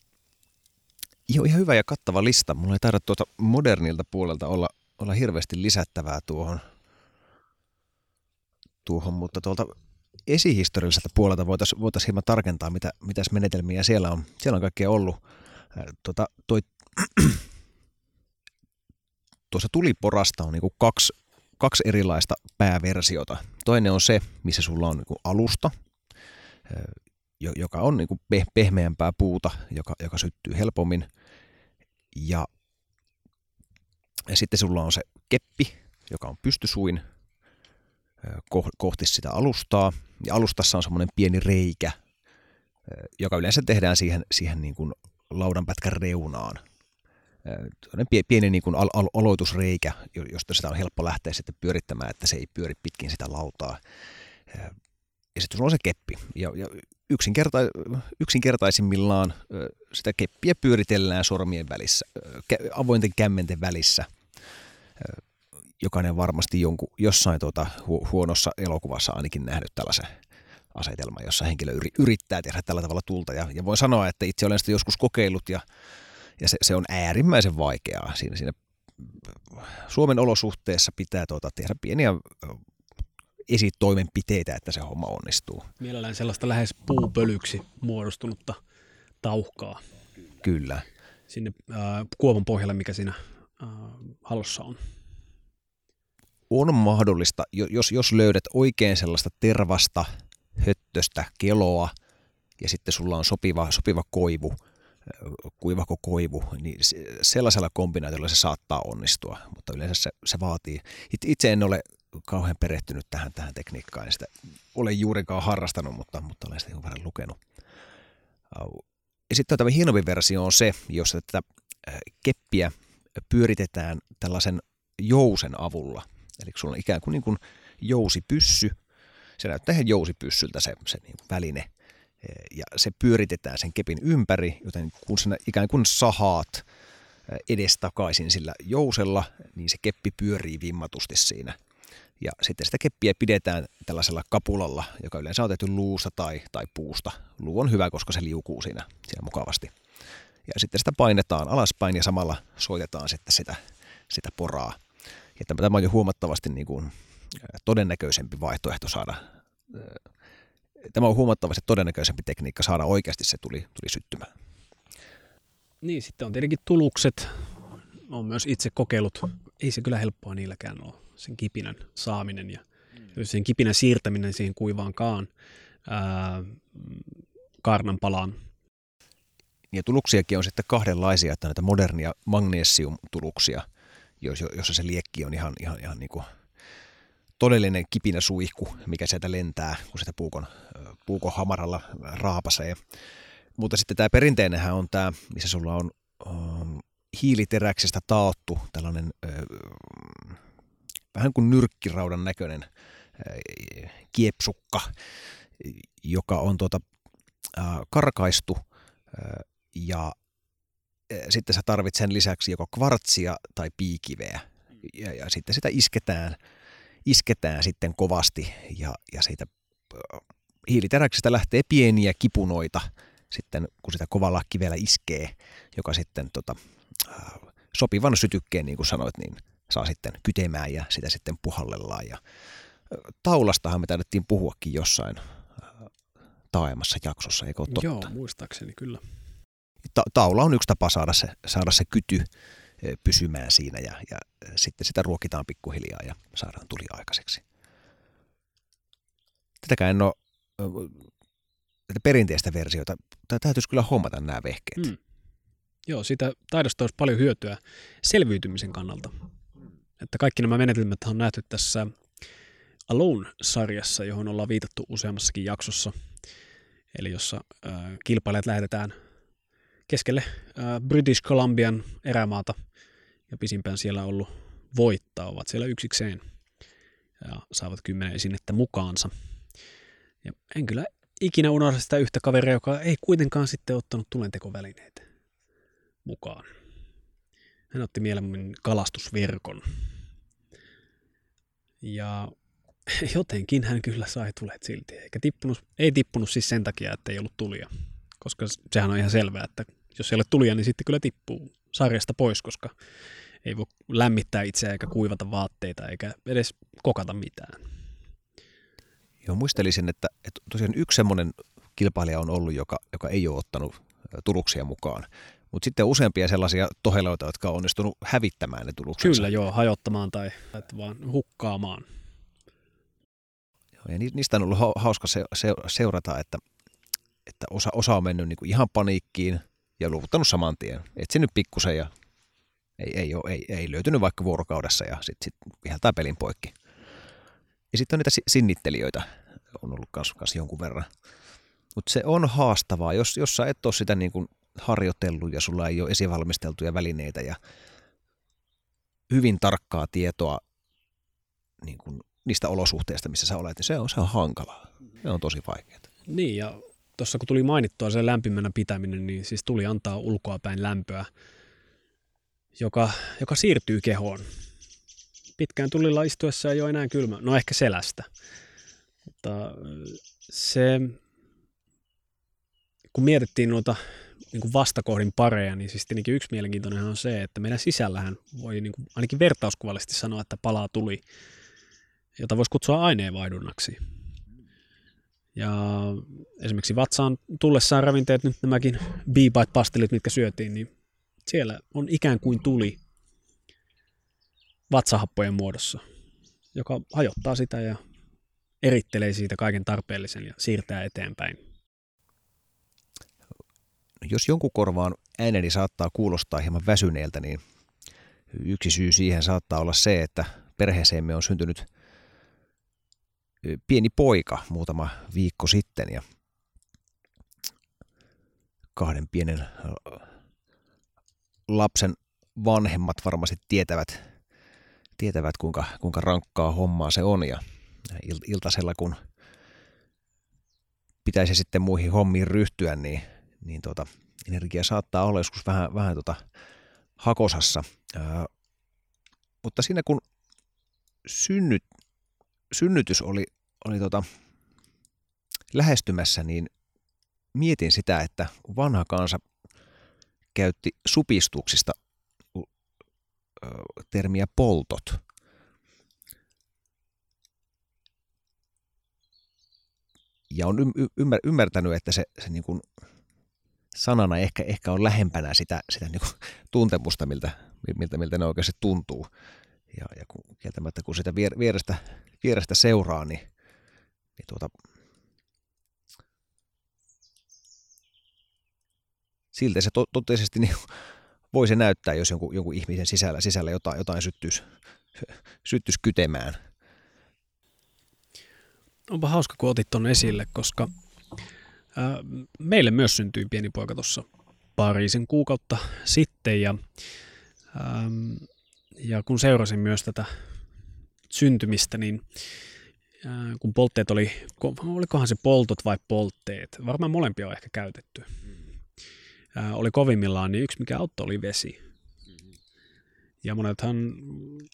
S2: Joo, ihan hyvä ja kattava lista. Mulla ei taida tuota modernilta puolelta olla, olla hirveästi lisättävää tuohon, tuohon mutta tuolta esihistorialliselta puolelta voitaisiin voitais hieman tarkentaa, mitä, mitäs menetelmiä siellä on. Siellä on kaikkea ollut. Tuota, toi, tuossa tuliporasta on niinku kaksi, kaksi erilaista pääversiota. Toinen on se, missä sulla on niinku alusta, joka on niinku pehmeämpää puuta, joka, joka syttyy helpommin. Ja, ja sitten sulla on se keppi, joka on pystysuin kohti sitä alustaa. Ja alustassa on semmoinen pieni reikä, joka yleensä tehdään siihen, siihen niin kuin laudanpätkän reunaan. Pieni, niin kuin al- aloitusreikä, josta sitä on helppo lähteä sitten pyörittämään, että se ei pyöri pitkin sitä lautaa. Ja sitten sulla on se keppi. Ja, ja yksinkerta- yksinkertaisimmillaan sitä keppiä pyöritellään sormien välissä, avointen kämmenten välissä jokainen varmasti jonkun, jossain tuota, hu- huonossa elokuvassa ainakin nähnyt tällaisen asetelman, jossa henkilö yrittää tehdä tällä tavalla tulta. Ja, ja voin sanoa, että itse olen sitä joskus kokeillut ja, ja se, se on äärimmäisen vaikeaa. Siinä, siinä Suomen olosuhteessa pitää tuota, tehdä pieniä esitoimenpiteitä, että se homma onnistuu.
S3: Mielellään sellaista lähes puupölyksi muodostunutta tauhkaa.
S2: Kyllä.
S3: Sinne äh, kuovan pohjalle, mikä siinä äh, hallossa on
S2: on mahdollista, jos, jos löydät oikein sellaista tervasta, höttöstä keloa ja sitten sulla on sopiva, sopiva koivu, kuivako koivu, niin sellaisella kombinaatiolla se saattaa onnistua, mutta yleensä se, se vaatii. Itse en ole kauhean perehtynyt tähän, tähän tekniikkaan, en sitä ole juurikaan harrastanut, mutta, mutta olen sitä verran lukenut. Ja sitten tämä hienompi versio on se, jossa tätä keppiä pyöritetään tällaisen jousen avulla. Eli sulla on ikään kuin, niin kuin jousipyssy, se näyttää ihan jousipyssyltä se, se niin kuin väline, ja se pyöritetään sen kepin ympäri, joten kun sinä ikään kuin sahaat edestakaisin sillä jousella, niin se keppi pyörii vimmatusti siinä. Ja sitten sitä keppiä pidetään tällaisella kapulalla, joka yleensä on tehty luusta tai, tai puusta. Luu on hyvä, koska se liukuu siinä, siinä mukavasti. Ja sitten sitä painetaan alaspäin ja samalla soitetaan sitten sitä, sitä poraa. Ja tämä on jo huomattavasti niin kuin todennäköisempi vaihtoehto saada, tämä on huomattavasti todennäköisempi tekniikka saada oikeasti se tuli, tuli syttymään.
S3: Niin, sitten on tietenkin tulukset. Olen myös itse kokeillut. Ei se kyllä helppoa niilläkään ole, sen kipinän saaminen ja mm. sen kipinän siirtäminen siihen kuivaan kaan ää, kaarnan palaan.
S2: Ja tuluksiakin on sitten kahdenlaisia, että näitä modernia magnesium-tuluksia, jossa se liekki on ihan, ihan, ihan niin kuin todellinen kipinä suihku, mikä sieltä lentää, kun sitä puukon, puukon hamaralla raapasee. Mutta sitten tämä perinteinenhän on tämä, missä sulla on um, hiiliteräksestä taottu tällainen vähän kuin nyrkkiraudan näköinen uh, kiepsukka, joka on tuota, karkaistu ja sitten sä tarvitset sen lisäksi joko kvartsia tai piikiveä. Ja, ja sitten sitä isketään, isketään sitten kovasti ja, ja siitä hiiliteräksestä lähtee pieniä kipunoita sitten, kun sitä kovalla kivellä iskee, joka sitten tota, sopivan sytykkeen, niin kuin sanoit, niin saa sitten kytemään ja sitä sitten puhallellaan. Ja taulastahan me taidettiin puhuakin jossain taaemassa jaksossa, eikö ole totta?
S3: Joo, muistaakseni kyllä
S2: ta- taula on yksi tapa saada se, saada se kyty pysymään siinä ja, ja sitten sitä ruokitaan pikkuhiljaa ja saadaan tuli aikaiseksi. Tätäkään en ole tätä perinteistä versiota. Täytyisi kyllä hommata nämä vehkeet. Mm.
S3: Joo, siitä taidosta olisi paljon hyötyä selviytymisen kannalta. Että kaikki nämä menetelmät on nähty tässä Alone-sarjassa, johon ollaan viitattu useammassakin jaksossa. Eli jossa äh, kilpailijat lähetetään keskelle äh, British Columbian erämaata ja pisimpään siellä ollut voittaa, ovat siellä yksikseen ja saavat kymmenen esinettä mukaansa. Ja en kyllä ikinä unohda sitä yhtä kaveria, joka ei kuitenkaan sitten ottanut tulentekovälineitä mukaan. Hän otti mieluummin kalastusverkon. Ja jotenkin hän kyllä sai tulet silti. Eikä tippunut, ei tippunut siis sen takia, että ei ollut tulia. Koska sehän on ihan selvää, että jos ei ole tulia, niin sitten kyllä tippuu sarjasta pois, koska ei voi lämmittää itseä eikä kuivata vaatteita eikä edes kokata mitään.
S2: Joo, muistelisin, että, että tosiaan yksi semmoinen kilpailija on ollut, joka, joka ei ole ottanut tuluksia mukaan. Mutta sitten useampia sellaisia toheloita, jotka on onnistunut hävittämään ne tuluksensa.
S3: Kyllä joo, hajottamaan tai että vaan hukkaamaan.
S2: Joo, ja niistä on ollut hauska se, se, seurata, että, että osa, osa on mennyt niinku ihan paniikkiin ja luovuttanut saman tien. Etsinyt pikkusen ja ei, ei, ole, ei, ei löytynyt vaikka vuorokaudessa ja sitten sit viheltää pelin poikki. Ja sitten on niitä sinnittelijöitä, on ollut kans jonkun verran. Mutta se on haastavaa, jos, jos sä et ole sitä niin kuin harjoitellut ja sulla ei ole esivalmisteltuja välineitä ja hyvin tarkkaa tietoa niin kuin niistä olosuhteista, missä sä olet, niin se on, se on hankalaa. Se on tosi vaikeaa.
S3: Niin, ja tuossa kun tuli mainittua se lämpimänä pitäminen, niin siis tuli antaa ulkoa päin lämpöä, joka, joka siirtyy kehoon. Pitkään tulilla istuessa ei ole enää kylmä, no ehkä selästä. Mutta se, kun mietittiin noita niin kuin vastakohdin pareja, niin siis tietenkin yksi mielenkiintoinen on se, että meidän sisällähän voi niin kuin, ainakin vertauskuvallisesti sanoa, että palaa tuli, jota voisi kutsua aineenvaihdunnaksi. Ja esimerkiksi vatsaan tullessaan ravinteet, nyt nämäkin b pastelit mitkä syötiin, niin siellä on ikään kuin tuli vatsahappojen muodossa, joka hajottaa sitä ja erittelee siitä kaiken tarpeellisen ja siirtää eteenpäin.
S2: Jos jonkun korvaan ääneni saattaa kuulostaa hieman väsyneeltä, niin yksi syy siihen saattaa olla se, että perheeseemme on syntynyt pieni poika muutama viikko sitten ja kahden pienen lapsen vanhemmat varmasti tietävät, tietävät kuinka, kuinka rankkaa hommaa se on ja iltasella kun pitäisi sitten muihin hommiin ryhtyä, niin, niin tuota, energia saattaa olla joskus vähän, vähän tuota hakosassa. Ää, mutta siinä kun synnyt, synnytys oli, oli tota lähestymässä, niin mietin sitä, että vanha kansa käytti supistuksista termiä poltot. Ja on ymmär, ymmärtänyt, että se, se niin kuin sanana ehkä, ehkä on lähempänä sitä, sitä niin kuin tuntemusta, miltä, miltä, miltä ne oikeasti tuntuu. Ja, ja kun, kieltämättä kun sitä vierestä, vierestä seuraa, niin, niin tuota, siltä se to, totisesti niin voi se näyttää, jos jonkun, jonkun ihmisen sisällä, sisällä jotain, jotain syttyisi, syttyisi kytemään.
S3: Onpa hauska, kun otit tuon esille, koska meille myös syntyi pieni poika tuossa parisen kuukautta sitten ja, ää, ja kun seurasin myös tätä syntymistä, niin ää, kun poltteet oli, olikohan se poltot vai poltteet, varmaan molempia on ehkä käytetty, ää, oli kovimmillaan, niin yksi mikä auttoi oli vesi. Ja monethan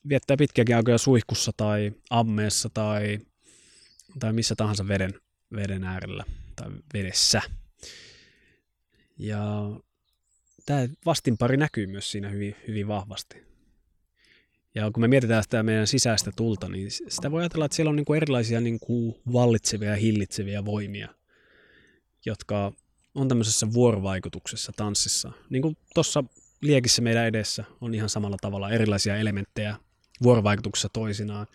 S3: viettää pitkiäkin aikoja suihkussa tai ammeessa tai, tai missä tahansa veden, veden äärellä tai vedessä. Ja tämä vastinpari näkyy myös siinä hyvin, hyvin vahvasti. Ja kun me mietitään sitä meidän sisäistä tulta, niin sitä voi ajatella, että siellä on niin kuin erilaisia niin kuin vallitsevia ja hillitseviä voimia, jotka on tämmöisessä vuorovaikutuksessa tanssissa. Niin kuin tuossa liekissä meidän edessä on ihan samalla tavalla erilaisia elementtejä vuorovaikutuksessa toisinaan.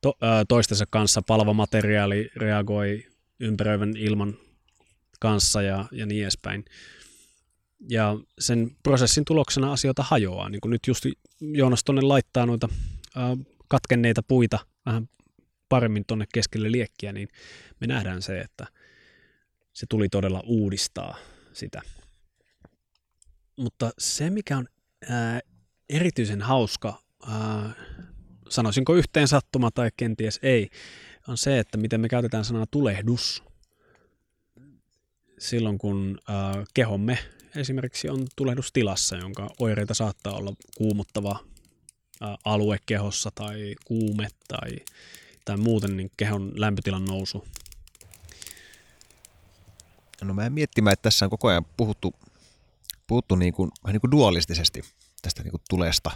S3: To, ö, toistensa kanssa palvamateriaali reagoi ympäröivän ilman kanssa ja, ja niin edespäin. Ja sen prosessin tuloksena asioita hajoaa. Niin kuin nyt just Joonas tuonne laittaa noita ö, katkenneita puita vähän paremmin tuonne keskelle liekkiä, niin me nähdään se, että – se tuli todella uudistaa sitä. Mutta se, mikä on ää, erityisen hauska, ää, sanoisinko yhteen sattuma tai kenties ei, on se, että miten me käytetään sanaa tulehdus. Silloin, kun äh, kehomme esimerkiksi on tulehdustilassa, jonka oireita saattaa olla kuumottava äh, alue kehossa tai kuume tai, tai muuten niin kehon lämpötilan nousu.
S2: No mä en miettimään, että tässä on koko ajan puhuttu, puhuttu niin kuin, niin kuin dualistisesti tästä niin kuin tulesta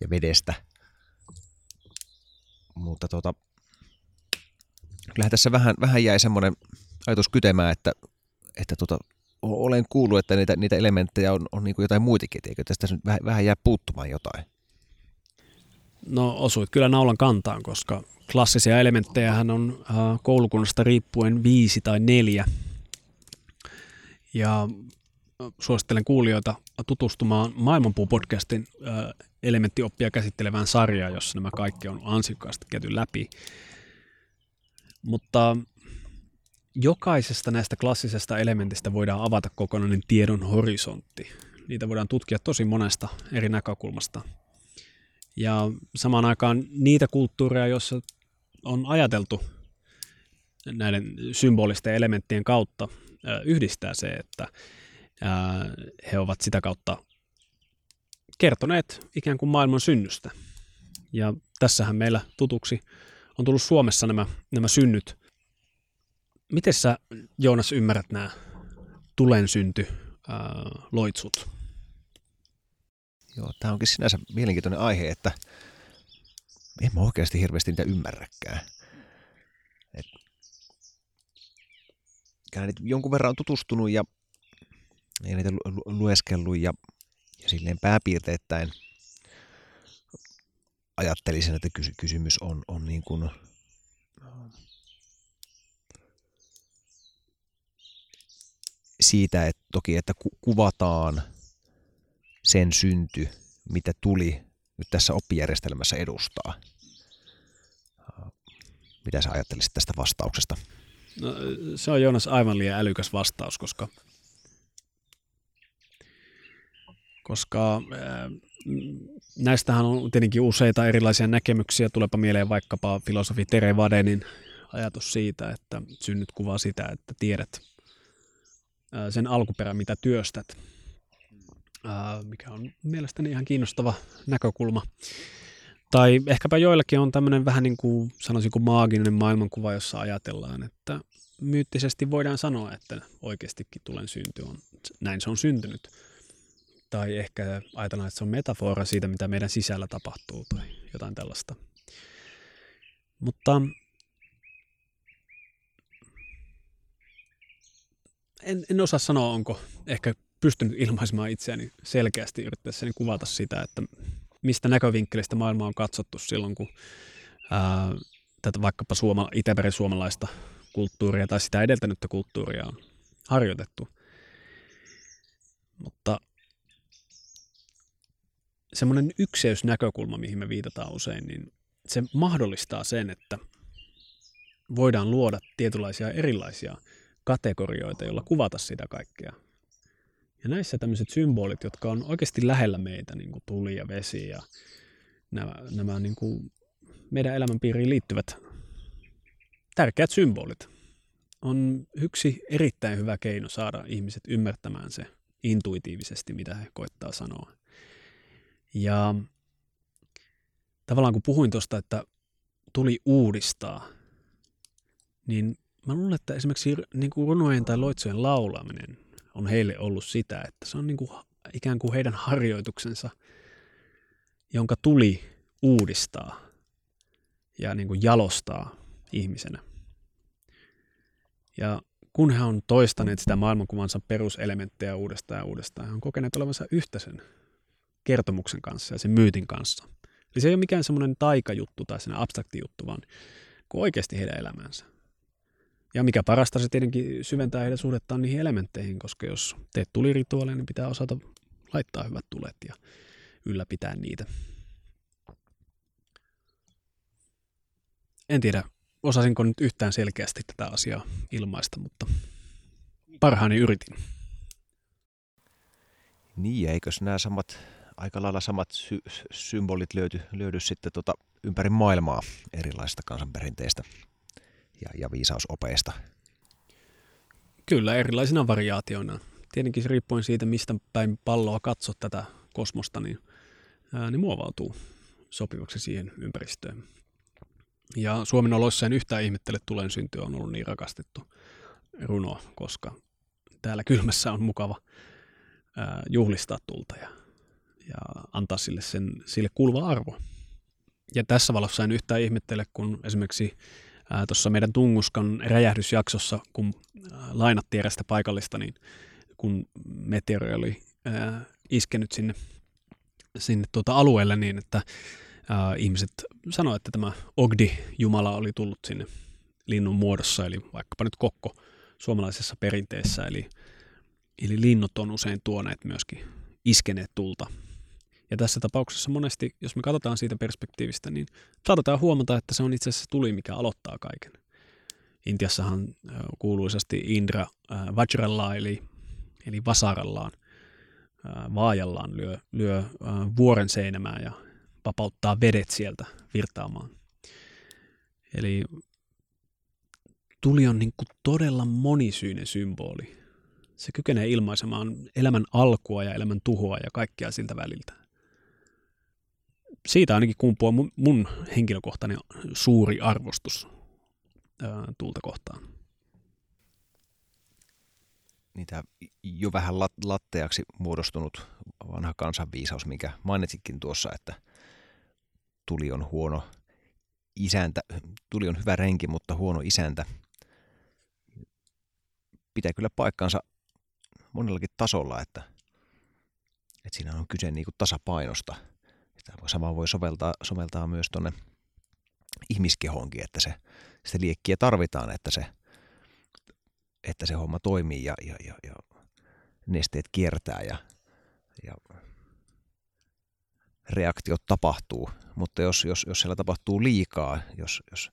S2: ja vedestä. Mutta tota, kyllähän tässä vähän, vähän jäi semmoinen ajatus kytemään, että, että tota, olen kuullut, että niitä, niitä elementtejä on, on niin jotain muitakin, eikö tästä nyt vähän, vähän jää puuttumaan jotain?
S3: No osuit kyllä naulan kantaan, koska klassisia elementtejä on äh, koulukunnasta riippuen viisi tai neljä. Ja äh, suosittelen kuulijoita tutustumaan Maailmanpuu-podcastin äh, elementtioppia käsittelevään sarjaan, jossa nämä kaikki on ansiokkaasti käyty läpi. Mutta jokaisesta näistä klassisesta elementistä voidaan avata kokonainen tiedon horisontti. Niitä voidaan tutkia tosi monesta eri näkökulmasta. Ja samaan aikaan niitä kulttuureja, joissa on ajateltu näiden symbolisten elementtien kautta yhdistää se, että he ovat sitä kautta kertoneet ikään kuin maailman synnystä. Ja tässähän meillä tutuksi on tullut Suomessa nämä, nämä synnyt. Miten sä, Joonas, ymmärrät nämä tulen synty ää, loitsut?
S2: Joo, tämä onkin sinänsä mielenkiintoinen aihe, että en mä oikeasti hirveästi niitä ymmärräkään. Et, jonkun verran on tutustunut ja, ja niitä lueskellut ja, ja silleen pääpiirteittäin ajattelisin, että kysy- kysymys on, on niin kuin, siitä, että toki, että ku- kuvataan sen synty, mitä tuli nyt tässä oppijärjestelmässä edustaa. Mitä sä ajattelisit tästä vastauksesta?
S3: No, se on Joonas aivan liian älykäs vastaus, koska, koska ää, näistähän on tietenkin useita erilaisia näkemyksiä. Tulepa mieleen vaikkapa filosofi Tere Vadenin ajatus siitä, että synnyt kuvaa sitä, että tiedät sen alkuperän, mitä työstät, mikä on mielestäni ihan kiinnostava näkökulma. Tai ehkäpä joillakin on tämmöinen vähän niin kuin, sanoisinko maaginen maailmankuva, jossa ajatellaan, että myyttisesti voidaan sanoa, että oikeastikin tulen synty on, näin se on syntynyt. Tai ehkä ajatellaan, että se on metafora siitä, mitä meidän sisällä tapahtuu tai jotain tällaista. Mutta en, en osaa sanoa, onko ehkä pystynyt ilmaisemaan itseäni selkeästi yrittäessäni kuvata sitä, että mistä näkövinkkelistä maailma on katsottu silloin, kun ää, tätä vaikkapa suoma, suomalaista kulttuuria tai sitä edeltänyttä kulttuuria on harjoitettu. Mutta semmoinen ykseysnäkökulma, mihin me viitataan usein, niin se mahdollistaa sen, että voidaan luoda tietynlaisia erilaisia kategorioita, joilla kuvata sitä kaikkea. Ja näissä tämmöiset symbolit, jotka on oikeasti lähellä meitä, niin kuin tuli ja vesi ja nämä, nämä niin kuin meidän elämänpiiriin liittyvät tärkeät symbolit, on yksi erittäin hyvä keino saada ihmiset ymmärtämään se intuitiivisesti, mitä he koittaa sanoa. Ja tavallaan kun puhuin tuosta, että tuli uudistaa, niin mä luulen, että esimerkiksi niin kuin runojen tai loitsujen laulaminen on heille ollut sitä, että se on niin kuin ikään kuin heidän harjoituksensa, jonka tuli uudistaa ja niin kuin jalostaa ihmisenä. Ja kun he on toistaneet sitä maailmankuvansa peruselementtejä uudestaan ja uudestaan, he on kokeneet olevansa yhtä sen kertomuksen kanssa ja sen myytin kanssa. Eli se ei ole mikään semmoinen taikajuttu tai sen abstrakti juttu, vaan kuin oikeasti heidän elämänsä. Ja mikä parasta, se tietenkin syventää heidän suhdettaan niihin elementteihin, koska jos teet tulirituaaleja, niin pitää osata laittaa hyvät tulet ja ylläpitää niitä. En tiedä, osasinko nyt yhtään selkeästi tätä asiaa ilmaista, mutta parhaani yritin.
S2: Niin, eikös nämä samat, aika lailla samat sy- symbolit löydy, löydy sitten tota ympäri maailmaa erilaisista kansanperinteistä ja, ja viisausopeista.
S3: Kyllä, erilaisina variaatioina. Tietenkin se riippuen siitä, mistä päin palloa katsot tätä kosmosta, niin ää, ne muovautuu sopivaksi siihen ympäristöön. Ja Suomen oloissa en yhtään ihmettele tulen syntyä on ollut niin rakastettu runo, koska täällä kylmässä on mukava ää, juhlistaa tulta ja, ja antaa sille, sen, sille kuuluva arvo. Ja tässä valossa en yhtään ihmettele, kun esimerkiksi tuossa meidän Tunguskan räjähdysjaksossa, kun lainattiin erästä paikallista, niin kun meteori oli ää, iskenyt sinne, sinne tuota alueelle niin, että ää, ihmiset sanoivat, että tämä Ogdi-jumala oli tullut sinne linnun muodossa, eli vaikkapa nyt kokko suomalaisessa perinteessä, eli, eli linnut on usein tuoneet myöskin iskeneet tulta. Ja tässä tapauksessa monesti, jos me katsotaan siitä perspektiivistä, niin saatetaan huomata, että se on itse asiassa tuli, mikä aloittaa kaiken. Intiassahan kuuluisasti Indra Vajrallaan, eli, eli vasarallaan, vaajallaan lyö, lyö vuoren seinämään ja vapauttaa vedet sieltä virtaamaan. Eli tuli on niin kuin todella monisyinen symboli. Se kykenee ilmaisemaan elämän alkua ja elämän tuhoa ja kaikkea siltä väliltä. Siitä ainakin kumpuaa mun, mun henkilökohtainen suuri arvostus ää, tulta kohtaan.
S2: Niitä jo vähän latteaksi muodostunut vanha kansanviisaus, mikä mainitsitkin tuossa, että tuli on huono isäntä, tuli on hyvä renki, mutta huono isäntä – pitää kyllä paikkansa monellakin tasolla, että, että siinä on kyse niin kuin tasapainosta. Sama voi soveltaa, soveltaa myös tuonne ihmiskehoonkin, että se, sitä liekkiä tarvitaan, että se, että se homma toimii ja, ja, ja, ja nesteet kiertää ja, ja reaktiot tapahtuu. Mutta jos, jos, jos siellä tapahtuu liikaa, jos, jos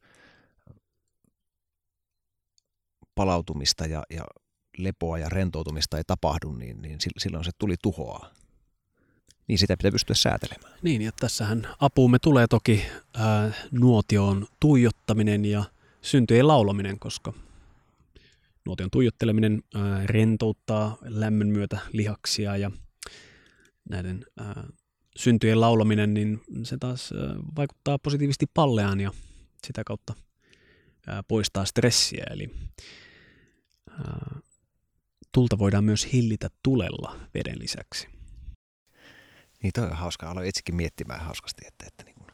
S2: palautumista ja, ja lepoa ja rentoutumista ei tapahdu, niin, niin silloin se tuli tuhoaa. Niin sitä pitää pystyä säätelemään.
S3: Niin, ja tässähän apuumme tulee toki ää, nuotioon tuijottaminen ja syntyjen laulaminen, koska nuotion tuijotteleminen ää, rentouttaa lämmön myötä lihaksia ja näiden ää, syntyjen laulaminen, niin se taas ää, vaikuttaa positiivisesti palleaan ja sitä kautta ää, poistaa stressiä. Eli tulta voidaan myös hillitä tulella veden lisäksi.
S2: Niin toi on hauska. Aloin itsekin miettimään hauskasti, että, että niin kuin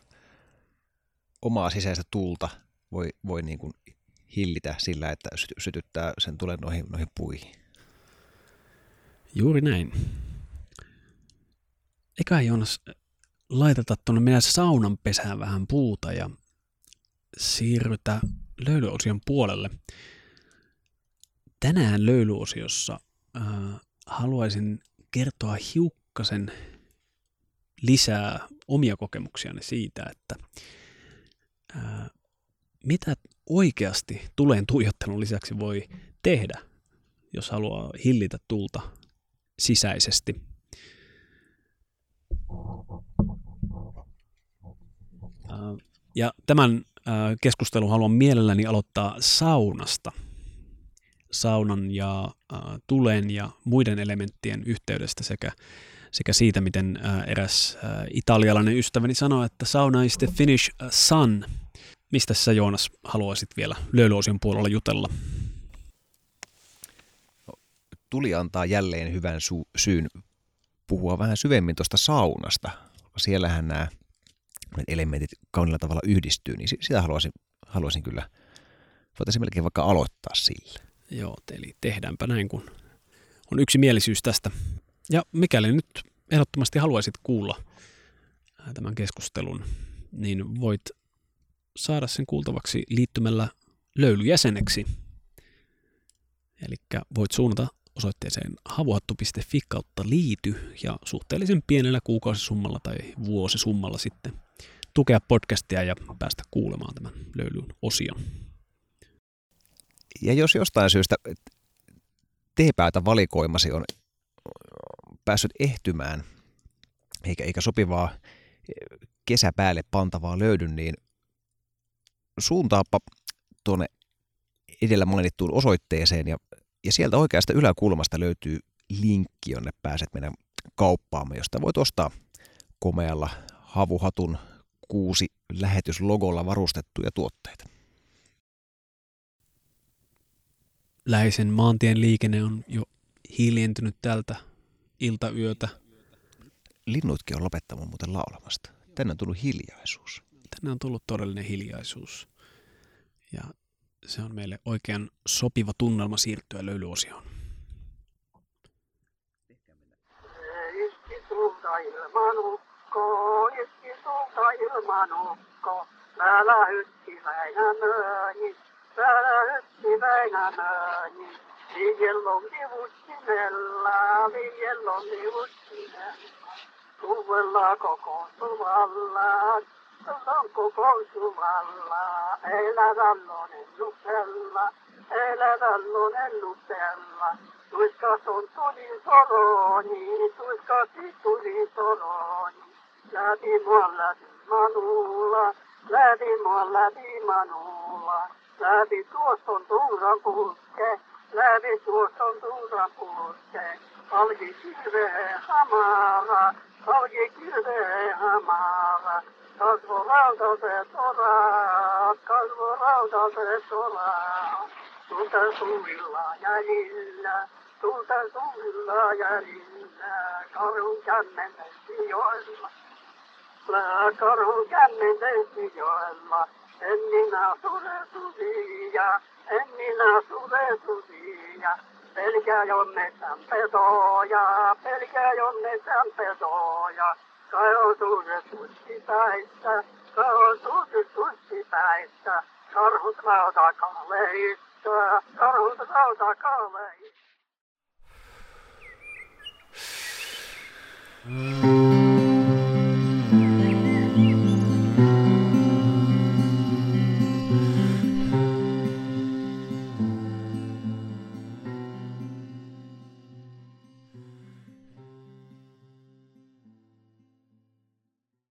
S2: omaa sisäistä tulta voi, voi niin kuin hillitä sillä, että sytyttää sen tulen noihin, noihin puihin.
S3: Juuri näin. Eikä Joonas laiteta tuonne meidän saunan pesään vähän puuta ja siirrytä löydöosion puolelle tänään löylyosiossa äh, haluaisin kertoa hiukkasen lisää omia kokemuksiani siitä, että äh, mitä oikeasti tuleen tuijottelun lisäksi voi tehdä, jos haluaa hillitä tulta sisäisesti. Äh, ja tämän äh, keskustelun haluan mielelläni aloittaa saunasta – saunan ja äh, tulen ja muiden elementtien yhteydestä sekä, sekä siitä, miten eräs italialainen ystäväni sanoi, että sauna is the Finnish sun. Mistä sä Joonas haluaisit vielä löylyosion puolella jutella?
S2: Tuli antaa jälleen hyvän su- syyn puhua vähän syvemmin tuosta saunasta. Siellähän nämä elementit kaunilla tavalla yhdistyy, niin sitä haluaisin, haluaisin kyllä, voitaisiin melkein vaikka aloittaa sillä.
S3: Joo, eli tehdäänpä näin, kun on yksimielisyys tästä. Ja mikäli nyt ehdottomasti haluaisit kuulla tämän keskustelun, niin voit saada sen kuultavaksi liittymällä löylyjäseneksi. Eli voit suunnata osoitteeseen havuhattu.fi kautta liity ja suhteellisen pienellä kuukausisummalla tai vuosisummalla sitten tukea podcastia ja päästä kuulemaan tämän löylyn osion
S2: ja jos jostain syystä teepäätä valikoimasi on päässyt ehtymään, eikä, eikä sopivaa kesäpäälle pantavaa löydy, niin suuntaapa tuonne edellä mainittuun osoitteeseen ja Ja sieltä oikeasta yläkulmasta löytyy linkki, jonne pääset meidän kauppaamme, josta voit ostaa komealla havuhatun kuusi lähetyslogolla varustettuja tuotteita.
S3: Läheisen maantien liikenne on jo hiljentynyt tältä iltayötä.
S2: Linnutkin on lopettanut muuten laulamasta. Tänne on tullut hiljaisuus.
S3: Tänne on tullut todellinen hiljaisuus. Ja se on meille oikein sopiva tunnelma siirtyä löylyosioon.
S4: Iski sulta ilman ukko, iski sulta ilman ukko. Täällä yksi Väinämöni, täällä yksi Väinämöni. Viiellonni vutsinella, viiellonni vutsinella. Suvella kokoontuvalla, on kokoontuvalla. Elävällonen nupella, elävällonen nupella. Tuiskas on tuli soroni, tuiskas tuli soroni. Läpi mua läpi manulla, läpi mua läpi manulla. Läpi tuosta on tuura putke, läpi tuosta on tuura putke. Halki kirvee hamara, halki kirvee hamara. Kasvo rautaset orat, kasvo rautaset orat. Tulta suilla jäljillä, tulta suilla jäljillä, karhun kämmen joella. Karhun kämmen joella, en minä sure susia, en minä sure susia. Pelkää jonnetään petoja, pelkää jonnetään petoja. Kajosuudet tussipäissä, kajosuudet tussipäissä. Karhut rautakaaleissa, karhut rautakaaleissa.
S3: Mm.